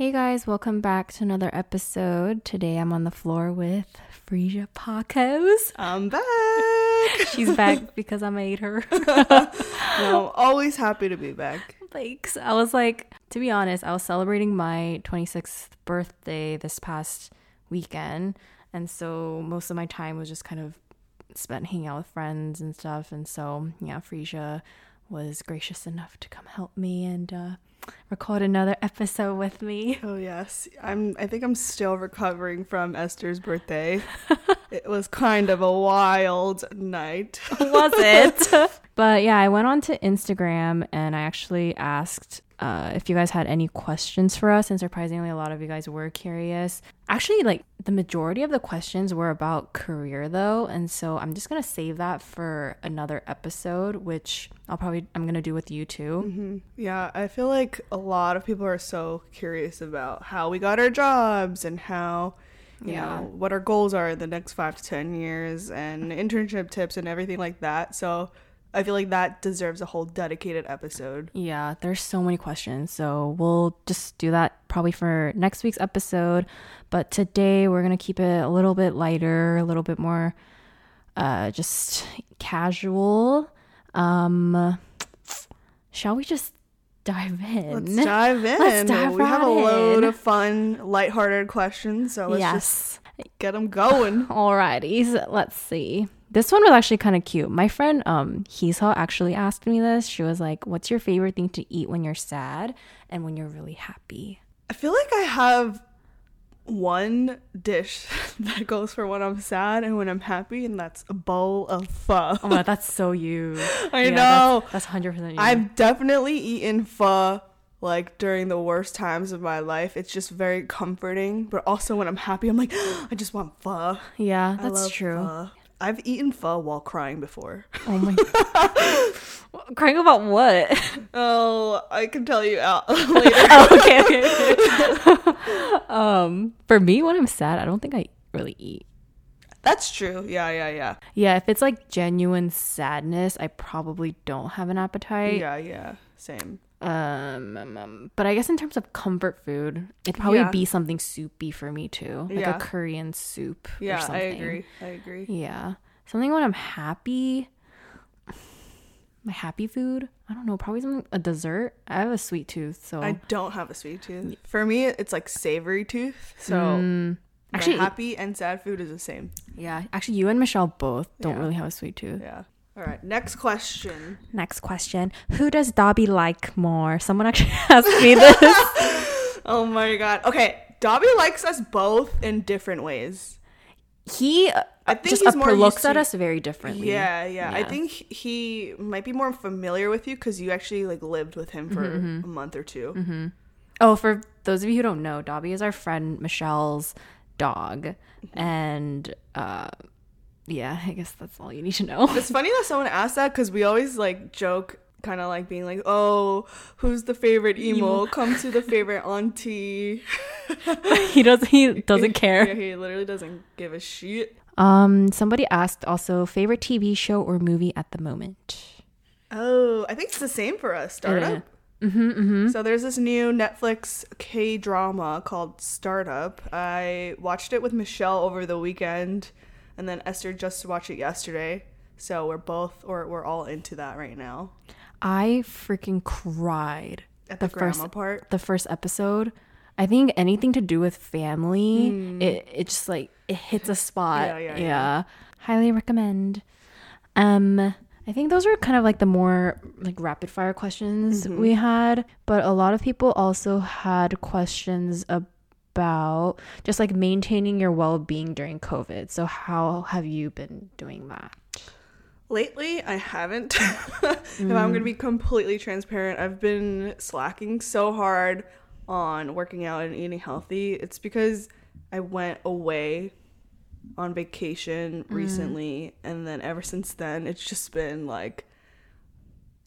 Hey guys, welcome back to another episode. Today I'm on the floor with Freesia Pacos. I'm back. She's back because I made her. no, always happy to be back. Thanks. I was like, to be honest, I was celebrating my 26th birthday this past weekend. And so most of my time was just kind of spent hanging out with friends and stuff. And so, yeah, Freesia was gracious enough to come help me and uh, record another episode with me. Oh yes, I'm. I think I'm still recovering from Esther's birthday. it was kind of a wild night. was it? but yeah, I went on to Instagram and I actually asked uh, if you guys had any questions for us, and surprisingly, a lot of you guys were curious. Actually, like the majority of the questions were about career though, and so I'm just gonna save that for another episode, which I'll probably I'm gonna do with you too. Mm-hmm. Yeah, I feel like a lot of people are so curious about how we got our jobs and how you yeah. know what our goals are in the next five to ten years and internship tips and everything like that. So I feel like that deserves a whole dedicated episode. Yeah, there's so many questions. So we'll just do that probably for next week's episode. But today we're going to keep it a little bit lighter, a little bit more uh just casual. Um shall we just dive in? Let's dive in. Let's dive we right have a load in. of fun, lighthearted questions. So let's yes. just get them going. Alrighty, so let's see. This one was actually kind of cute. My friend um Hisa actually asked me this. She was like, "What's your favorite thing to eat when you're sad and when you're really happy?" I feel like I have one dish that goes for when I'm sad and when I'm happy, and that's a bowl of pho. Oh my, that's so you. I yeah, know. That's hundred percent you. I've definitely eaten pho like during the worst times of my life. It's just very comforting, but also when I'm happy, I'm like, I just want pho. Yeah, that's true. Pho. I've eaten pho while crying before. Oh my god. crying about what? Oh, I can tell you out later. oh, okay, okay, okay. um, for me, when I'm sad, I don't think I really eat. That's true. Yeah, yeah, yeah. Yeah, if it's like genuine sadness, I probably don't have an appetite. Yeah, yeah. Same. Um, um, um, but I guess in terms of comfort food, it'd probably yeah. be something soupy for me too, like yeah. a Korean soup. Yeah, I agree. I agree. Yeah, something when I'm happy. My happy food, I don't know, probably something a dessert. I have a sweet tooth, so I don't have a sweet tooth. For me, it's like savory tooth. So mm, actually, happy and sad food is the same. Yeah, actually, you and Michelle both don't yeah. really have a sweet tooth. Yeah. All right, next question. Next question. Who does Dobby like more? Someone actually asked me this. oh my god. Okay, Dobby likes us both in different ways. He uh, I think just he's more looks at us very differently. Yeah, yeah, yeah, I think he might be more familiar with you because you actually like lived with him for mm-hmm. mm-hmm. a month or 2 mm-hmm. Oh, for those of you who don't know, Dobby is our friend Michelle's dog, mm-hmm. and uh, yeah, I guess that's all you need to know. It's funny that someone asked that because we always like joke, kind of like being like, "Oh, who's the favorite emo? emo. Come to the favorite auntie." he doesn't. He doesn't care. Yeah, he literally doesn't give a shit. Um, somebody asked also favorite TV show or movie at the moment. Oh, I think it's the same for us. Startup. Mm-hmm, mm-hmm. So there's this new Netflix K drama called Startup. I watched it with Michelle over the weekend and then Esther just watched it yesterday. So we're both, or we're all into that right now. I freaking cried at the, the first part. The first episode. I think anything to do with family, mm. it it just like it hits a spot. Yeah, yeah, yeah, yeah. Highly recommend. Um, I think those are kind of like the more like rapid fire questions mm-hmm. we had, but a lot of people also had questions about about just like maintaining your well being during COVID. So, how have you been doing that? Lately, I haven't. if I'm going to be completely transparent, I've been slacking so hard on working out and eating healthy. It's because I went away on vacation mm. recently, and then ever since then, it's just been like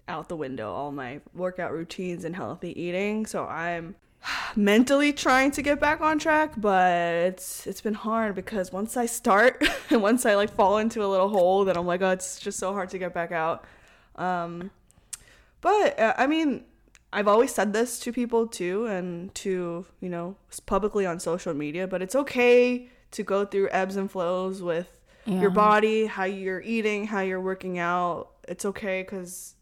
out the window all my workout routines and healthy eating. So I'm mentally trying to get back on track, but it's it's been hard because once I start and once I like fall into a little hole, then I'm like, oh, it's just so hard to get back out. Um, but uh, I mean, I've always said this to people too, and to, you know, publicly on social media, but it's okay to go through ebbs and flows with yeah. your body, how you're eating, how you're working out. It's okay because,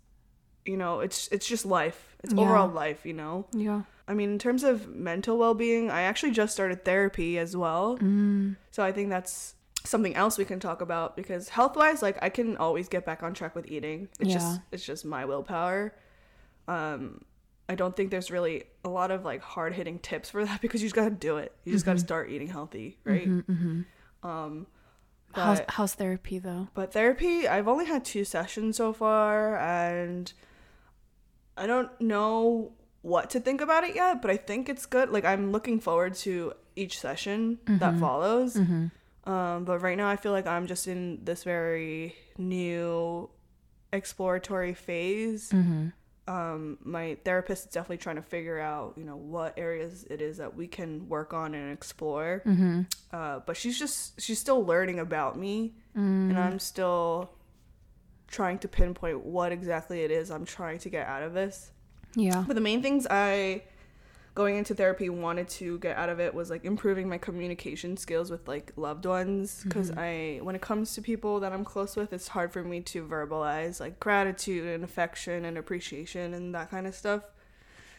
you know, it's it's just life. It's yeah. overall life, you know. Yeah. I mean, in terms of mental well being, I actually just started therapy as well. Mm. So I think that's something else we can talk about because health wise, like I can always get back on track with eating. It's yeah. just it's just my willpower. Um, I don't think there's really a lot of like hard hitting tips for that because you just gotta do it. You just mm-hmm. gotta start eating healthy, right? Mm-hmm, mm-hmm. Um, but, how's how's therapy though? But therapy, I've only had two sessions so far, and I don't know what to think about it yet. But I think it's good. Like I'm looking forward to each session that mm-hmm. follows. Mm-hmm. Um, but right now, I feel like I'm just in this very new exploratory phase. Mm-hmm. Um, my therapist is definitely trying to figure out, you know, what areas it is that we can work on and explore. Mm-hmm. Uh, but she's just she's still learning about me, mm. and I'm still trying to pinpoint what exactly it is I'm trying to get out of this. Yeah. But the main things I going into therapy wanted to get out of it was like improving my communication skills with like loved ones because mm-hmm. i when it comes to people that i'm close with it's hard for me to verbalize like gratitude and affection and appreciation and that kind of stuff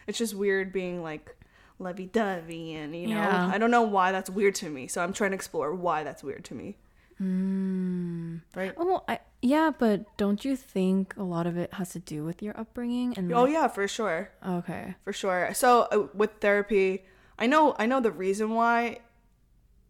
it's just weird being like lovey-dovey and you know yeah. i don't know why that's weird to me so i'm trying to explore why that's weird to me mm. right oh i yeah, but don't you think a lot of it has to do with your upbringing? And oh yeah, for sure. Okay, for sure. So uh, with therapy, I know I know the reason why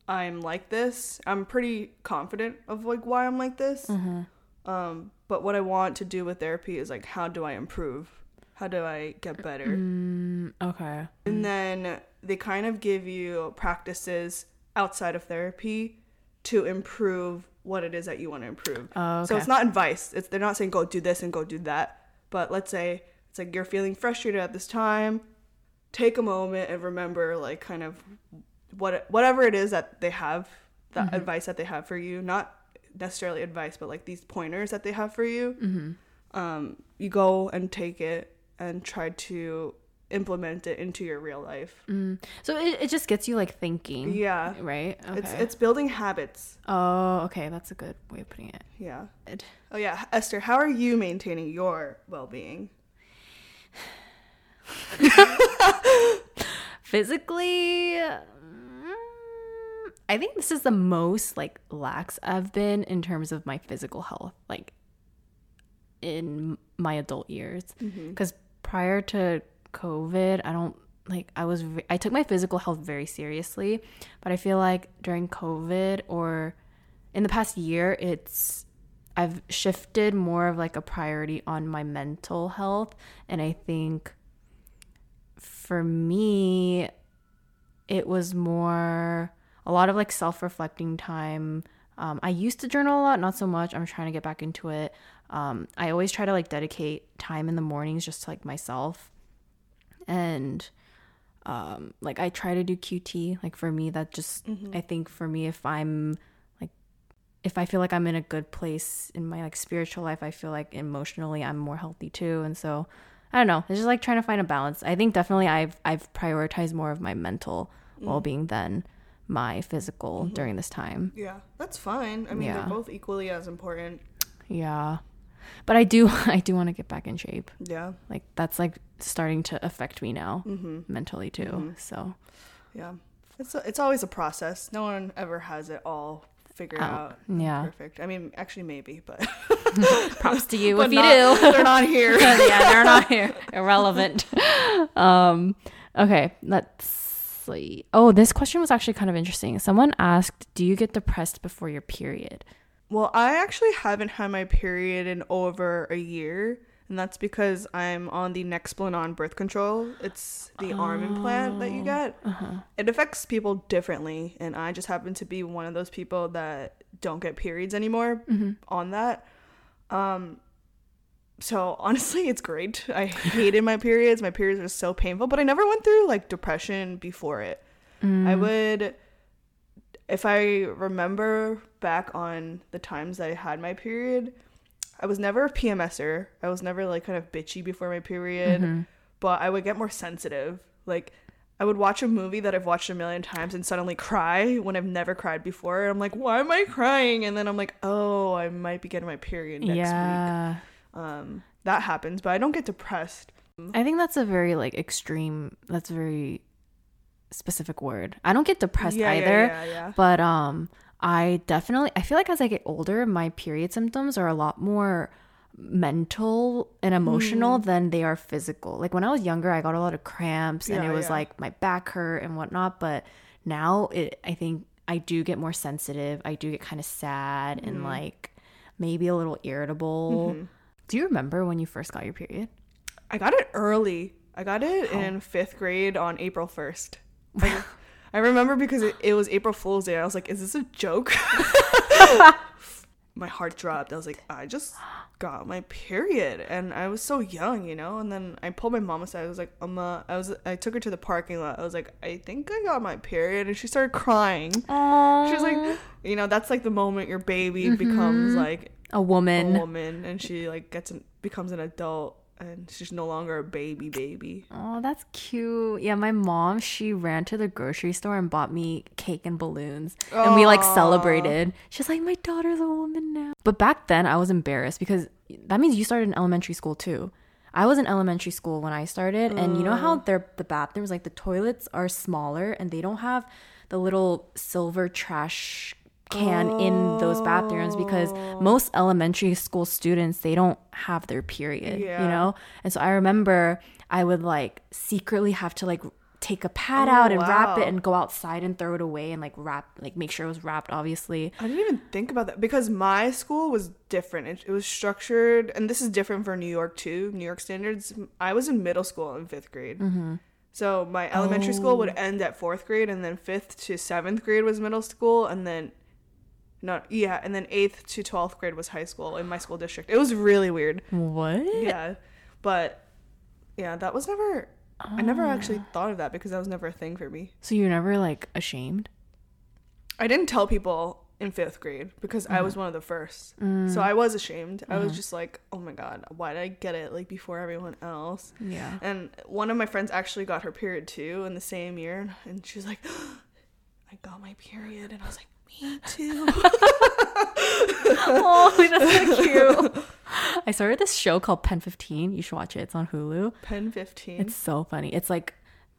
I'm like this. I'm pretty confident of like why I'm like this. Mm-hmm. Um, but what I want to do with therapy is like, how do I improve? How do I get better? Mm, okay. And then they kind of give you practices outside of therapy to improve what it is that you want to improve. Oh, okay. So it's not advice. It's they're not saying go do this and go do that. But let's say it's like you're feeling frustrated at this time. Take a moment and remember like kind of what whatever it is that they have, the mm-hmm. advice that they have for you, not necessarily advice, but like these pointers that they have for you. Mm-hmm. Um, you go and take it and try to implement it into your real life. Mm. So it, it just gets you like thinking. Yeah. Right? Okay. It's it's building habits. Oh, okay. That's a good way of putting it. Yeah. Oh yeah, Esther, how are you maintaining your well-being? Physically, mm, I think this is the most like lax I've been in terms of my physical health, like in my adult years. Because mm-hmm. prior to COVID, I don't like I was I took my physical health very seriously, but I feel like during COVID or in the past year, it's I've shifted more of like a priority on my mental health, and I think for me it was more a lot of like self-reflecting time. Um, I used to journal a lot, not so much. I'm trying to get back into it. Um, I always try to like dedicate time in the mornings just to like myself and um like I try to do QT like for me that just mm-hmm. I think for me if I'm like if I feel like I'm in a good place in my like spiritual life I feel like emotionally I'm more healthy too and so I don't know it's just like trying to find a balance I think definitely I've I've prioritized more of my mental mm-hmm. well-being than my physical mm-hmm. during this time yeah that's fine I mean yeah. they're both equally as important yeah but I do I do want to get back in shape. Yeah. Like that's like starting to affect me now mm-hmm. mentally too. Mm-hmm. So yeah. It's a, it's always a process. No one ever has it all figured oh, out. Yeah. Perfect. I mean, actually maybe, but props to you if not, you do. They're not here. yeah, they're not here. Irrelevant. Um okay, let's see. Oh, this question was actually kind of interesting. Someone asked, "Do you get depressed before your period?" Well, I actually haven't had my period in over a year, and that's because I'm on the Nexplanon birth control. It's the oh, arm implant that you oh, get. Uh-huh. It affects people differently, and I just happen to be one of those people that don't get periods anymore mm-hmm. on that. Um, so honestly, it's great. I hated my periods. My periods were so painful, but I never went through like depression before it. Mm. I would if I remember back on the times I had my period, I was never a PMSer. I was never like kind of bitchy before my period. Mm-hmm. but I would get more sensitive. Like I would watch a movie that I've watched a million times and suddenly cry when I've never cried before. I'm like, why am I crying? And then I'm like, oh, I might be getting my period next yeah. week. Um, that happens, but I don't get depressed. I think that's a very like extreme. That's a very specific word. I don't get depressed yeah, either, yeah, yeah, but um, I definitely I feel like as I get older, my period symptoms are a lot more mental and emotional mm. than they are physical. Like when I was younger, I got a lot of cramps and it was like my back hurt and whatnot, but now it I think I do get more sensitive. I do get kind of sad mm. and mm-hmm. like maybe a little irritable. Mm-hmm. Do you remember when you first got your period? I got it early. I got it oh. in fifth grade on April 1st. I, I remember because it, it, was April Fool's Day. I was like, is this a joke? my heart dropped. I was like, I just got my period. And I was so young, you know? And then I pulled my mom aside. I was like, Mama, I was I took her to the parking lot. I was like, I think I got my period. And she started crying. Aww. She was like, you know, that's like the moment your baby mm-hmm. becomes like a woman. A woman and she like gets an, becomes an adult and she's no longer a baby baby. Oh, that's cute. Yeah, my mom, she ran to the grocery store and bought me cake and balloons. Aww. And we like celebrated. She's like, my daughter's a woman now. But back then I was embarrassed because that means you started in elementary school too. I was in elementary school when I started, and you know how they're the bathrooms, like the toilets are smaller and they don't have the little silver trash can oh. in those bathrooms because oh. most elementary school students they don't have their period yeah. you know and so i remember i would like secretly have to like take a pad oh, out and wow. wrap it and go outside and throw it away and like wrap like make sure it was wrapped obviously i didn't even think about that because my school was different it, it was structured and this is different for new york too new york standards i was in middle school in fifth grade mm-hmm. so my elementary oh. school would oh. end at fourth grade and then fifth to seventh grade was middle school and then not yeah, and then eighth to twelfth grade was high school in my school district. It was really weird. What? Yeah, but yeah, that was never. Oh. I never actually ah. thought of that because that was never a thing for me. So you're never like ashamed? I didn't tell people in fifth grade because mm. I was one of the first. Mm. So I was ashamed. Mm. I was mm-hmm. just like, oh my god, why did I get it like before everyone else? Yeah. And one of my friends actually got her period too in the same year, and she was like, I got my period, and I was like, me too. oh, that's so cute. I started this show called Pen 15. You should watch it. It's on Hulu. Pen 15. It's so funny. It's like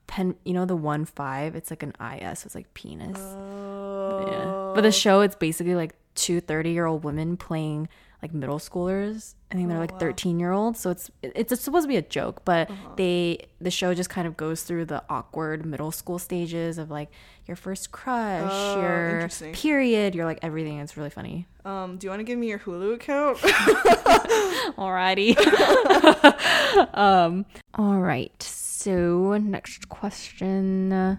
pen, you know, the one five. It's like an IS. It's like penis. Oh. Yeah. But the oh. show, it's basically like two 30 year old women playing like middle schoolers. I think they're oh, like 13 year olds. So it's it's supposed to be a joke, but uh-huh. they the show just kind of goes through the awkward middle school stages of like your first crush, oh, your period, your like everything. It's really funny. Um, do you want to give me your Hulu account? Alrighty. um, all right. So next question.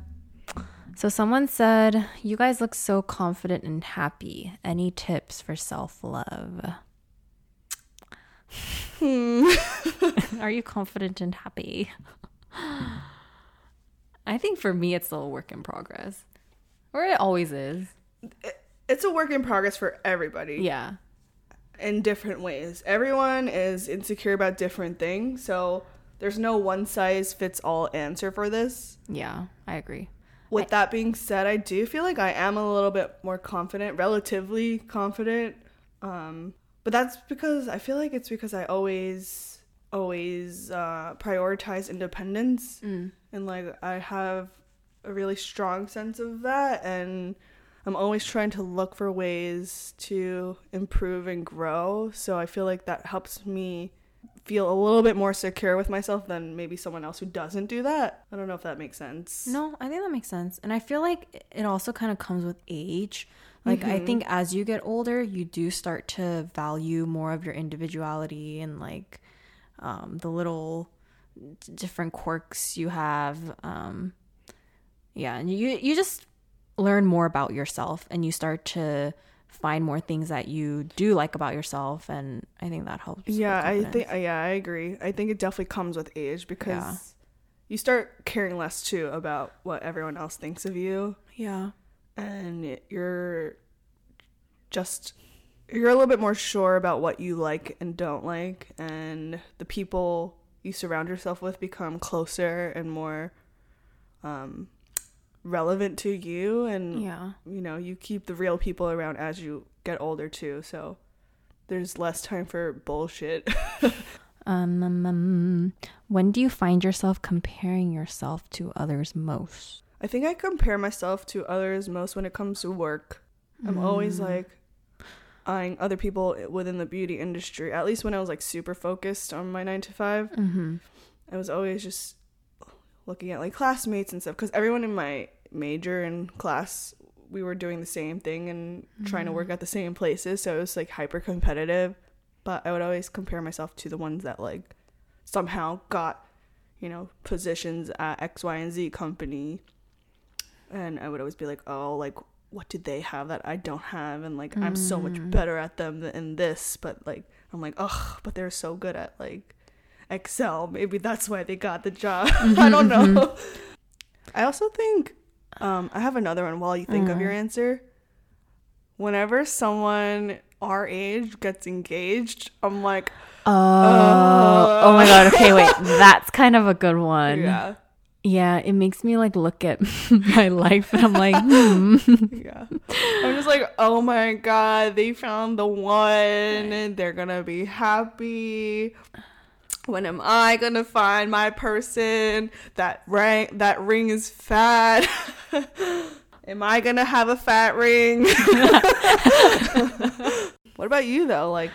So someone said, "You guys look so confident and happy. Any tips for self-love?" Hmm. Are you confident and happy? I think for me, it's still a work in progress, or it always is. It's a work in progress for everybody. Yeah. In different ways. Everyone is insecure about different things. So there's no one size fits all answer for this. Yeah, I agree. With I- that being said, I do feel like I am a little bit more confident, relatively confident. Um, but that's because I feel like it's because I always always uh, prioritize independence mm. and like I have a really strong sense of that and I'm always trying to look for ways to improve and grow so I feel like that helps me feel a little bit more secure with myself than maybe someone else who doesn't do that. I don't know if that makes sense. No, I think that makes sense. And I feel like it also kind of comes with age. Like mm-hmm. I think as you get older, you do start to value more of your individuality and like um, the little different quirks you have. Um, yeah, and you you just learn more about yourself and you start to find more things that you do like about yourself and I think that helps. Yeah, I think yeah, I agree. I think it definitely comes with age because yeah. you start caring less too about what everyone else thinks of you. Yeah and you're just you're a little bit more sure about what you like and don't like and the people you surround yourself with become closer and more um, relevant to you and Yeah. you know you keep the real people around as you get older too so there's less time for bullshit Um, um, um, when do you find yourself comparing yourself to others most? I think i compare myself to others most when it comes to work. I'm always like eyeing other people within the beauty industry at least when i was like super focused on my nine to five. Mm-hmm. I was always just looking at like classmates and stuff because everyone in my major and class we were doing the same thing and trying to work at the same places so it was like hyper competitive but i would always compare myself to the ones that like somehow got you know positions at x y and z company and i would always be like oh like what do they have that i don't have? And like i'm so much mm. better at them than this. But like i'm like oh but they're so good at like excel. Maybe that's why they got the job. I don't mm-hmm, mm-hmm. know. I also think um i have another one while you think of your mm. answer. Whenever someone our age gets engaged i'm like Oh, uh, oh my god. Okay, wait. That's kind of a good one. yeah Yeah, it makes me like look at my life and I'm like, hmm. yeah. I'm just like oh my god they found the one and they're gonna be happy. When am i gonna find my person? That ring that ring is fat. Am i gonna have a fat ring? What about you though? Like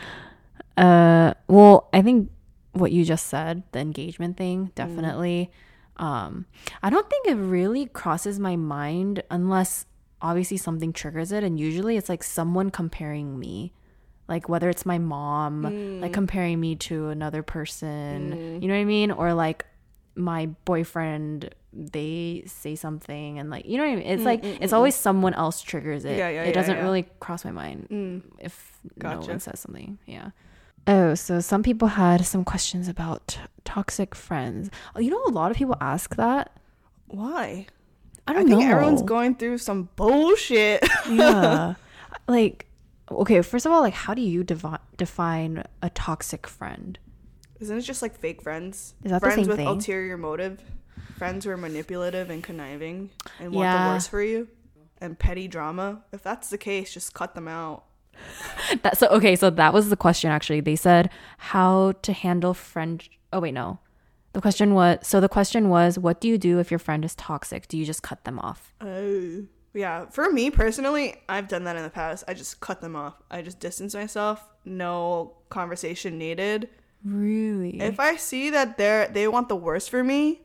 Uh, well, I think what you just said, the engagement thing, definitely. Um, I don't think it really crosses my mind unless obviously something triggers it, and usually it's like someone comparing me, like whether it's my mom, like mm. comparing me to another person, mm. you know what I mean, or like my boyfriend they say something and like you know what I mean? It's mm, like it's always someone else triggers it. Yeah, yeah, it yeah, doesn't really cross my mind if no one says something. Yeah. Oh, so some people had some questions about toxic friends. You know, a lot of people ask that. why I i don't think know. everyone's going through some bullshit yeah. like, okay, first of all, like, how do you devi- define a toxic friend? Isn't it just like fake friends? Is that the friends same with thing? ulterior motive? Friends who are manipulative and conniving and want Yeah. the worst for you? And petty drama? If that's the case, just cut them out. That so okay, so that was the question actually. They said how to handle friend. Oh wait, no. The question was so the question was what do you do if your friend is toxic? Do you just cut them off? Oh. Yeah, for me personally, I've done that in the past. I just cut them off. I just distance myself. No conversation needed. Really? If I see that they're they want the worst for me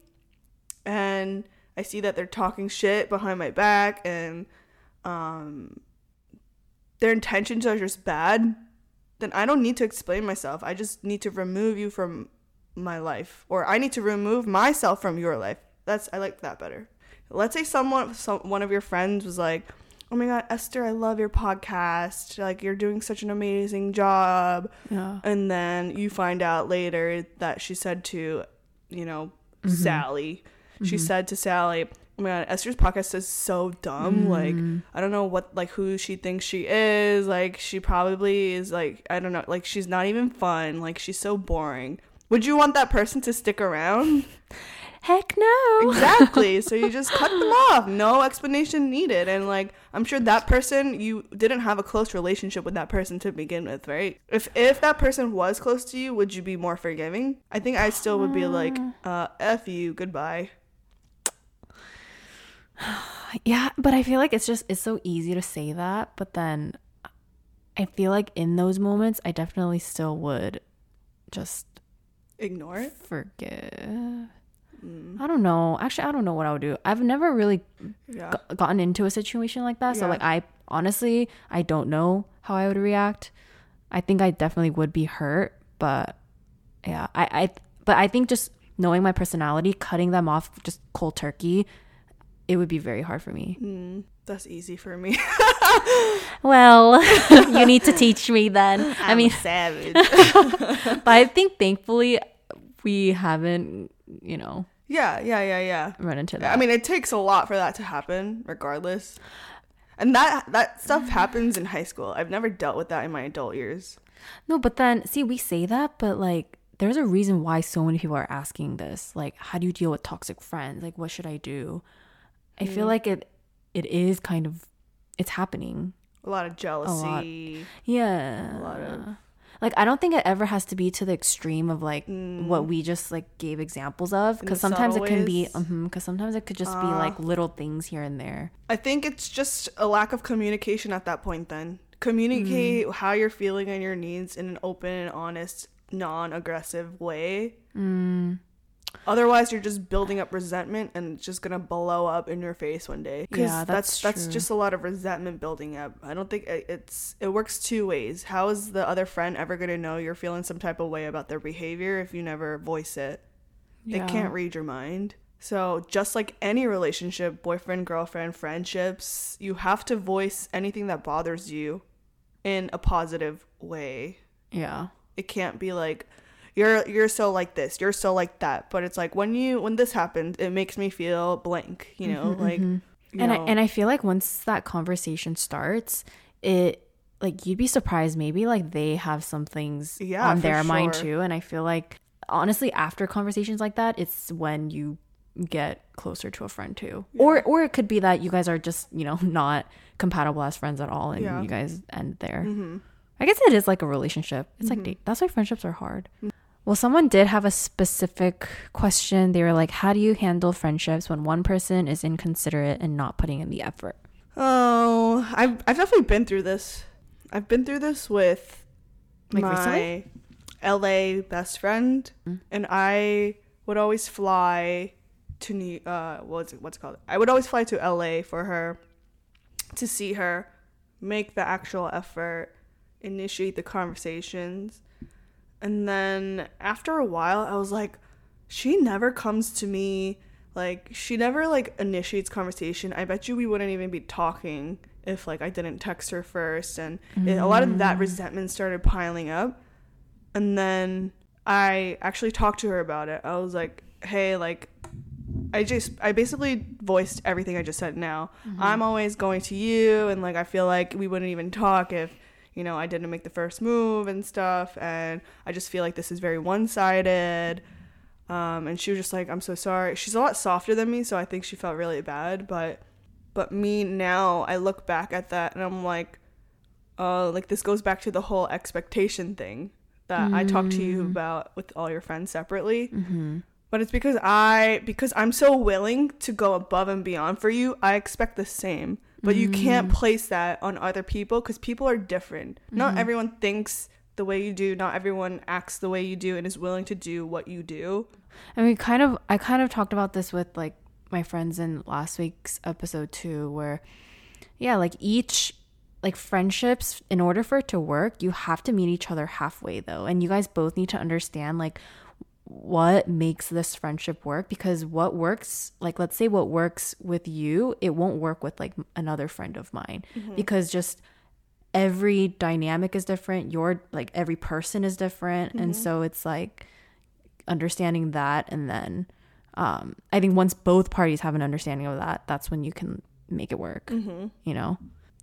and I see that they're talking shit behind my back and um their intentions are just bad, then I don't need to explain myself. I just need to remove you from my life or I need to remove myself from your life. That's I like that better. Let's say someone some, one of your friends was like, "Oh my god, Esther, I love your podcast. Like you're doing such an amazing job." yeah. And then you find out later that she said to, you know, mm-hmm. Sally, she mm-hmm. said to Sally, Oh my god, Esther's podcast is so dumb. Like, I don't know what, like, who she thinks she is. Like, she probably is, like, I don't know, like, she's not even fun. Like, she's so boring. Would you want that person to stick around? Heck no. Exactly. so you just cut them off. No explanation needed. And like I'm sure that person you didn't have a close relationship with that person to begin with, right? If if that person was close to you, would you be more forgiving? I think I still would be like, uh, F you, goodbye. Yeah, but I feel like it's just it's so easy to say that, but then I feel like in those moments I definitely still would just Ignore it. forgive. Mm. I don't know. Actually, I don't know what I would do. I've never really Yeah. g- gotten into a situation like that. So like I honestly, I don't know how I would react. I think I definitely would be hurt, but yeah, I I but I think just knowing my personality, cutting them off just cold turkey, it would be very hard for me. Mm, that's easy for me. Well, you need to teach me then. I mean, savage. but I think thankfully we haven't, you know, yeah, yeah, yeah, yeah. run into that. I mean, it takes a lot for that to happen, regardless. And that that stuff happens in high school. I've never dealt with that in my adult years. no, but then see, we say that, but like there's a reason why so many people are asking this. Like, how do you deal with toxic friends? Like, what should I do? I feel like it it is kind of it's happening. A lot of jealousy. A lot. Yeah. A lot of like I don't think it ever has to be to the extreme of like mm. what we just like gave examples of because sometimes it can be because uh-huh, sometimes it could just uh, be like little things here and there. I think it's just a lack of communication at that point. Then communicate mm. how you're feeling and your needs in an open and honest, non-aggressive way. Mm. Otherwise, you're just building up resentment and it's just gonna blow up in your face one day. Because yeah, that's that's, that's, just a lot of resentment building up. I don't think it's it works two ways. How is the other friend ever gonna know you're feeling some type of way about their behavior if you never voice it? Yeah. They can't read your mind. So just like any relationship, boyfriend, girlfriend, friendships, you have to voice anything that bothers you in a positive way. Yeah. It can't be like you're you're so like this you're so like that but it's like when you when this happens it makes me feel blank you know mm-hmm, like mm-hmm. You and know. I, and I feel like once that conversation starts it like you'd be surprised maybe like they have some things yeah, on their sure. mind too and I feel like honestly after conversations like that it's when you get closer to a friend too yeah. or or it could be that you guys are just you know not compatible as friends at all and yeah. you guys end there mm-hmm. i guess it is like a relationship it's mm-hmm. like that's why friendships are hard mm-hmm. Well, someone did have a specific question. They were like, How do you handle friendships when one person is inconsiderate and not putting in the effort? Oh, I've, I've definitely been through this. I've been through this with like my recently? LA best friend, mm-hmm. and I would always fly to New uh what's it what's it called? I would always fly to LA for her to see her, make the actual effort, initiate the conversations and then after a while, I was like, she never comes to me. Like, she never, like, initiates conversation. I bet you we wouldn't even be talking if, like, I didn't text her first. And mm. it, a lot of that mm. resentment started piling up. And then I actually talked to her about it. I was like, hey, like, I just I basically voiced everything I just said now. Mm-hmm. I'm always going to you and like I feel like we wouldn't even talk if you know, I didn't make the first move and stuff. And I just feel like this is very one sided. Um, and she was just like, I'm so sorry. She's a lot softer than me, so I think she felt really bad. But, but me now, I look back at that and I'm like, uh, like this goes back to the whole expectation thing that mm. I talked to you mm. about with all your friends separately. Mm-hmm. But it's because I, because I'm so willing to go above and beyond for you, I expect the same but you can't mm. place that on other people because people are different. Mm-hmm. Not everyone thinks the way you do. Not everyone acts the way you do and is willing to do what you do. And we kind of, I kind of talked about this with like my friends in last week's episode too, where, yeah, like each like friendships in order for it to work you have to meet each other halfway though and you guys both need to understand like what makes this friendship work because what works like let's say what works with you it won't work with like another friend of mine mm-hmm. because just every dynamic is different your like every person is different mm-hmm. and so it's like understanding that and then um i think once both parties have an understanding of that that's when you can make it work mm-hmm. you know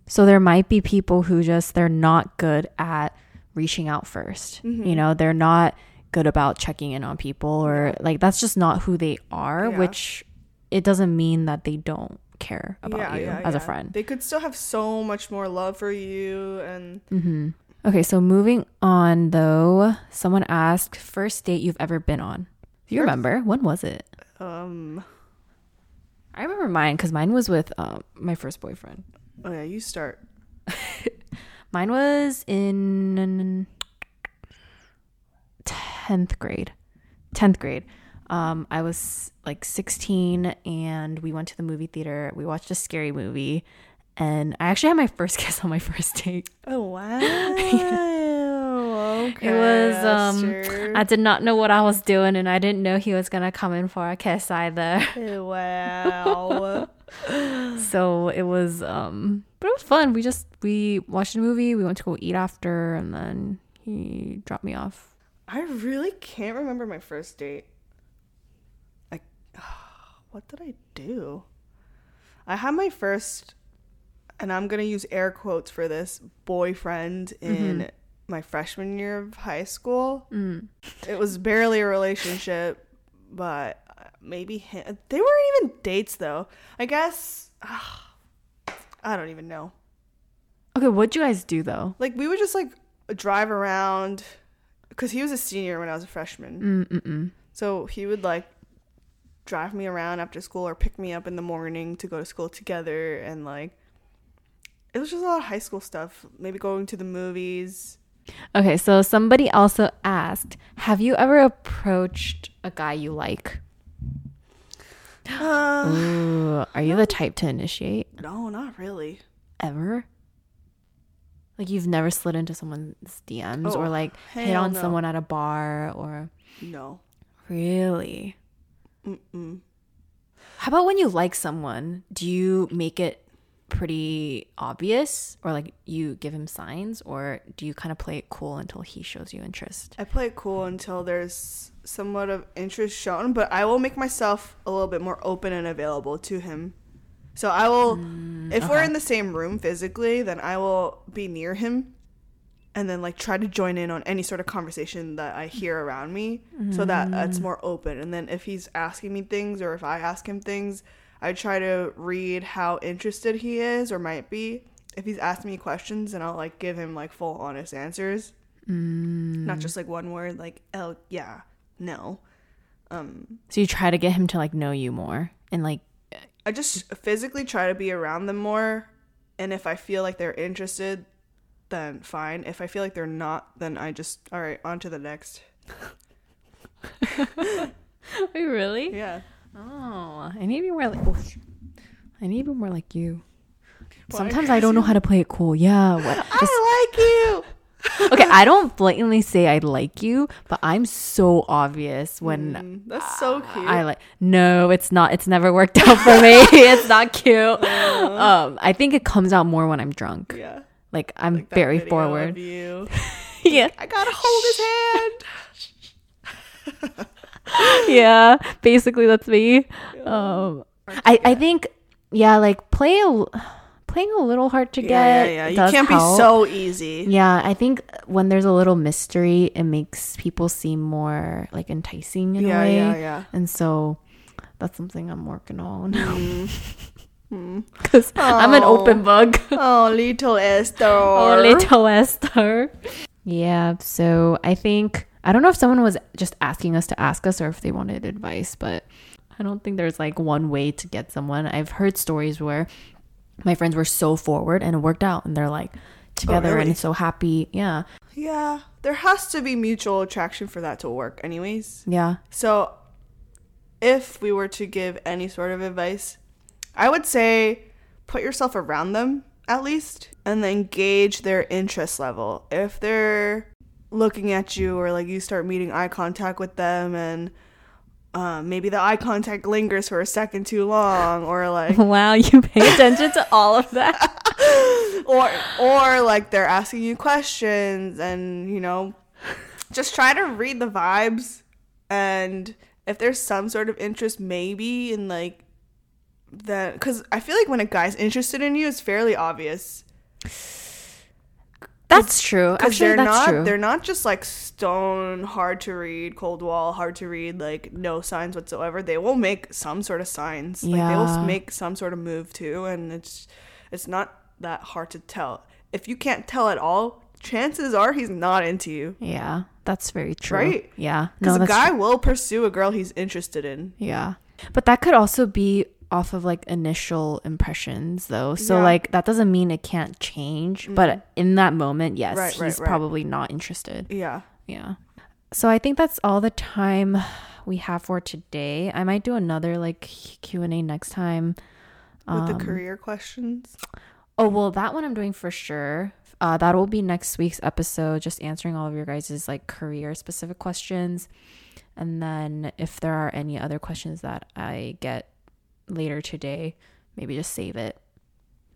so there might be people who just they're not good at reaching out 1st you mm-hmm. know they're not good about checking in on people or like that's just not who they are, yeah. which it doesn't mean that they don't care about yeah, you yeah, as a friend. They could still have so much more love for you and mm-hmm. Okay, so moving on though, someone asked first date you've ever been on. Do you first? remember? When was it? Um I remember mine cuz mine was with um, my first boyfriend. Oh yeah, you start. mine was in 10th grade. 10th grade. Um, I was like 16 and we went to the movie theater. We watched a scary movie and I actually had my first kiss on my first date. Oh, wow. yeah. Okay, it was um. I did not know what I was doing and I didn't know he was gonna come in for a kiss either. Wow. so it was um but it was fun. We just we watched a movie, we went to go eat after and then he dropped me off I really can't remember my first date. I what did I do? I had my first and I'm going to use air quotes for this boyfriend in my freshman year of high school. Mm. It was barely a relationship, but maybe him. they weren't even dates though. I guess I don't even know. Okay, what'd you guys do though? Like we would just like drive around because he was a senior when I was a freshman. Mm-mm-mm. So he would like drive me around after school or pick me up in the morning to go to school together and like it was just a lot of high school stuff. Maybe going to the movies. Okay, so somebody also asked, have you ever approached a guy you like? Uh, Ooh, are you the type to initiate? No, not really. Ever? Like you've never slid into someone's DMs oh, or like hit on no. someone at a bar or No. Really? Mm-mm. How about when you like someone, do you make it pretty obvious or like you give him signs or do you kind of play it cool until he shows you interest? I play it cool until there's somewhat of interest shown, but I will make myself a little bit more open and available to him. So I will mm, if okay. we're in the same room physically, then I will be near him and then like try to join in on any sort of conversation that I hear around me mm. so that it's mm. more open. And then if he's asking me things or if I ask him things, I try to read how interested he is or might be. If he's asking me questions, and I'll like give him like full honest answers, mm. not just like one word like "oh yeah, no." Um, so you try to get him to like know you more and like. I just physically try to be around them more, and if I feel like they're interested, then fine. If I feel like they're not, then I just all right on to the next. Wait, really? Yeah. Oh, I need to be more like. Oh, I need to be more like you. Why? Sometimes I don't know how to play it cool. Yeah, what? Just, I like you. Okay, I don't blatantly say I like you, but I'm so obvious when mm, that's so cute. I like no, it's not. It's never worked out for me. it's not cute. Uh, um, I think it comes out more when I'm drunk. Yeah, like I'm like very forward. you. yeah, I gotta hold his hand. yeah, basically that's me. Um, I I think yeah, like play a playing a little hard to get. Yeah, yeah, yeah. You can't help. be so easy. Yeah, I think when there's a little mystery, it makes people seem more like enticing in yeah, a way. Yeah, yeah. And so that's something I'm working on. Because mm. I'm an open book. oh, little Esther. oh, little Esther. Yeah, so I think I don't know if someone was just asking us to ask us or if they wanted advice, but I don't think there's like one way to get someone. I've heard stories where my friends were so forward and it worked out and they're like oh, together oh, really? and so happy. Yeah. Yeah. There has to be mutual attraction for that to work, anyways. Yeah. So if we were to give any sort of advice, I would say put yourself around them at least and then gauge their interest level. If they're looking at you or like you start meeting eye contact with them and um, maybe the eye contact lingers for a second too long or like wow you pay attention to all of that? Or or like they're asking you questions and you know just try to read the vibes. And if there's some sort of interest maybe in like that because i feel like when a guy's interested in you it's fairly obvious that's true. Actually, they're that's not true. they're not just like stone hard to read, cold wall hard to read, like no signs whatsoever. They will make some sort of signs. Like yeah. they will make some sort of move too, and it's it's not that hard to tell. If you can't tell at all, chances are he's not into you. Yeah, that's very true. Right? Yeah. Because no, a guy true. will pursue a girl he's interested in. Yeah. But that could also be off of like initial impressions though. So yeah. like that doesn't mean it can't change, mm. but in that moment, yes, right, he's right, right. probably not interested. Yeah. Yeah. So I think that's all the time we have for today. I might do another like Q&A next time with um, the career questions. Oh, well, that one I'm doing for sure. Uh, that will be next week's episode, just answering all of your guys' like career specific questions. And then if there are any other questions that I get later today. Maybe just save it.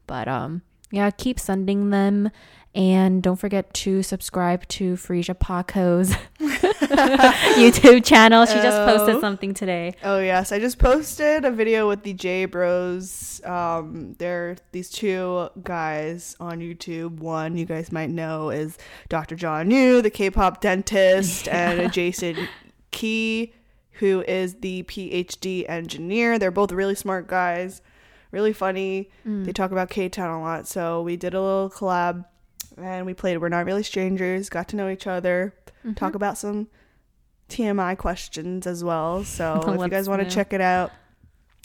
But um yeah, keep sending them. And don't forget to subscribe to Freesia Park's YouTube channel. She just posted Oh. something today. Oh yes, I just posted a video with the J Bros. Um, they're these two guys on YouTube. One you guys might know is Dr. John Yu, the K-pop dentist, and Jason Key, who is the PhD engineer. They're both really smart guys, really funny. Mm. They talk about K-Town a lot. So we did a little collab, and we played "We're Not Really Strangers." Got to know each other. Mm-hmm. Talk about some TMI questions as well. So if you guys want to check it out,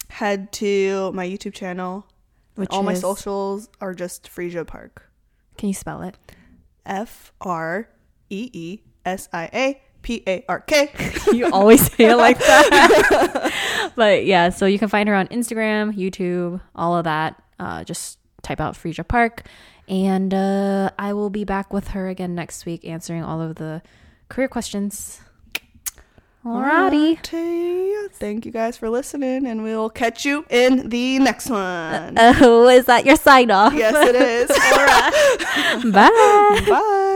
head to my YouTube channel. Which All my socials are just Freesia Park. Can you spell it? F R E E S I A P A R K. you always say it like that. but yeah, so you can find her on Instagram, YouTube, all of that. Uh, just type out Freesia Park. And uh, I will be back with her again next week answering all of the career questions. Alrighty. Alrighty. Thank you guys for listening, and we'll catch you in the next one. Oh, is that your sign off? yes, it is. All right. Bye. Bye.